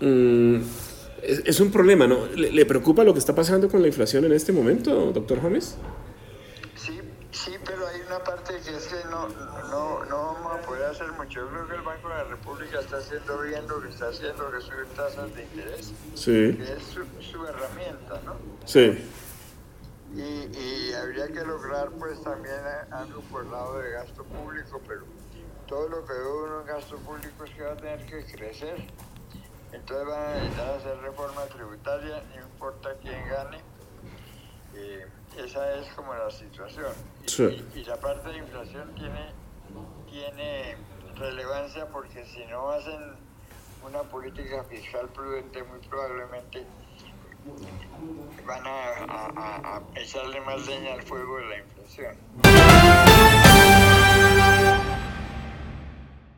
es un problema, ¿no? ¿Le, ¿Le, preocupa lo que está pasando con la inflación en este momento, doctor James? Sí, sí, pero hay una parte que es que no, no, no vamos a poder hacer mucho. Yo creo que el Banco de la República está haciendo bien lo que está haciendo, que sube tasas de interés, sí. que es su, su herramienta, ¿no? Sí. Y, y, habría que lograr pues también algo por el lado de gasto público, pero todo lo que ve uno en gasto público es que va a tener que crecer. Entonces van a necesitar hacer reforma tributaria, no importa quién gane. Eh, esa es como la situación. Y, sí. y, y, la parte de inflación tiene, tiene relevancia porque si no hacen una política fiscal prudente, muy probablemente van a, a, a, echarle más leña al fuego de la inflación.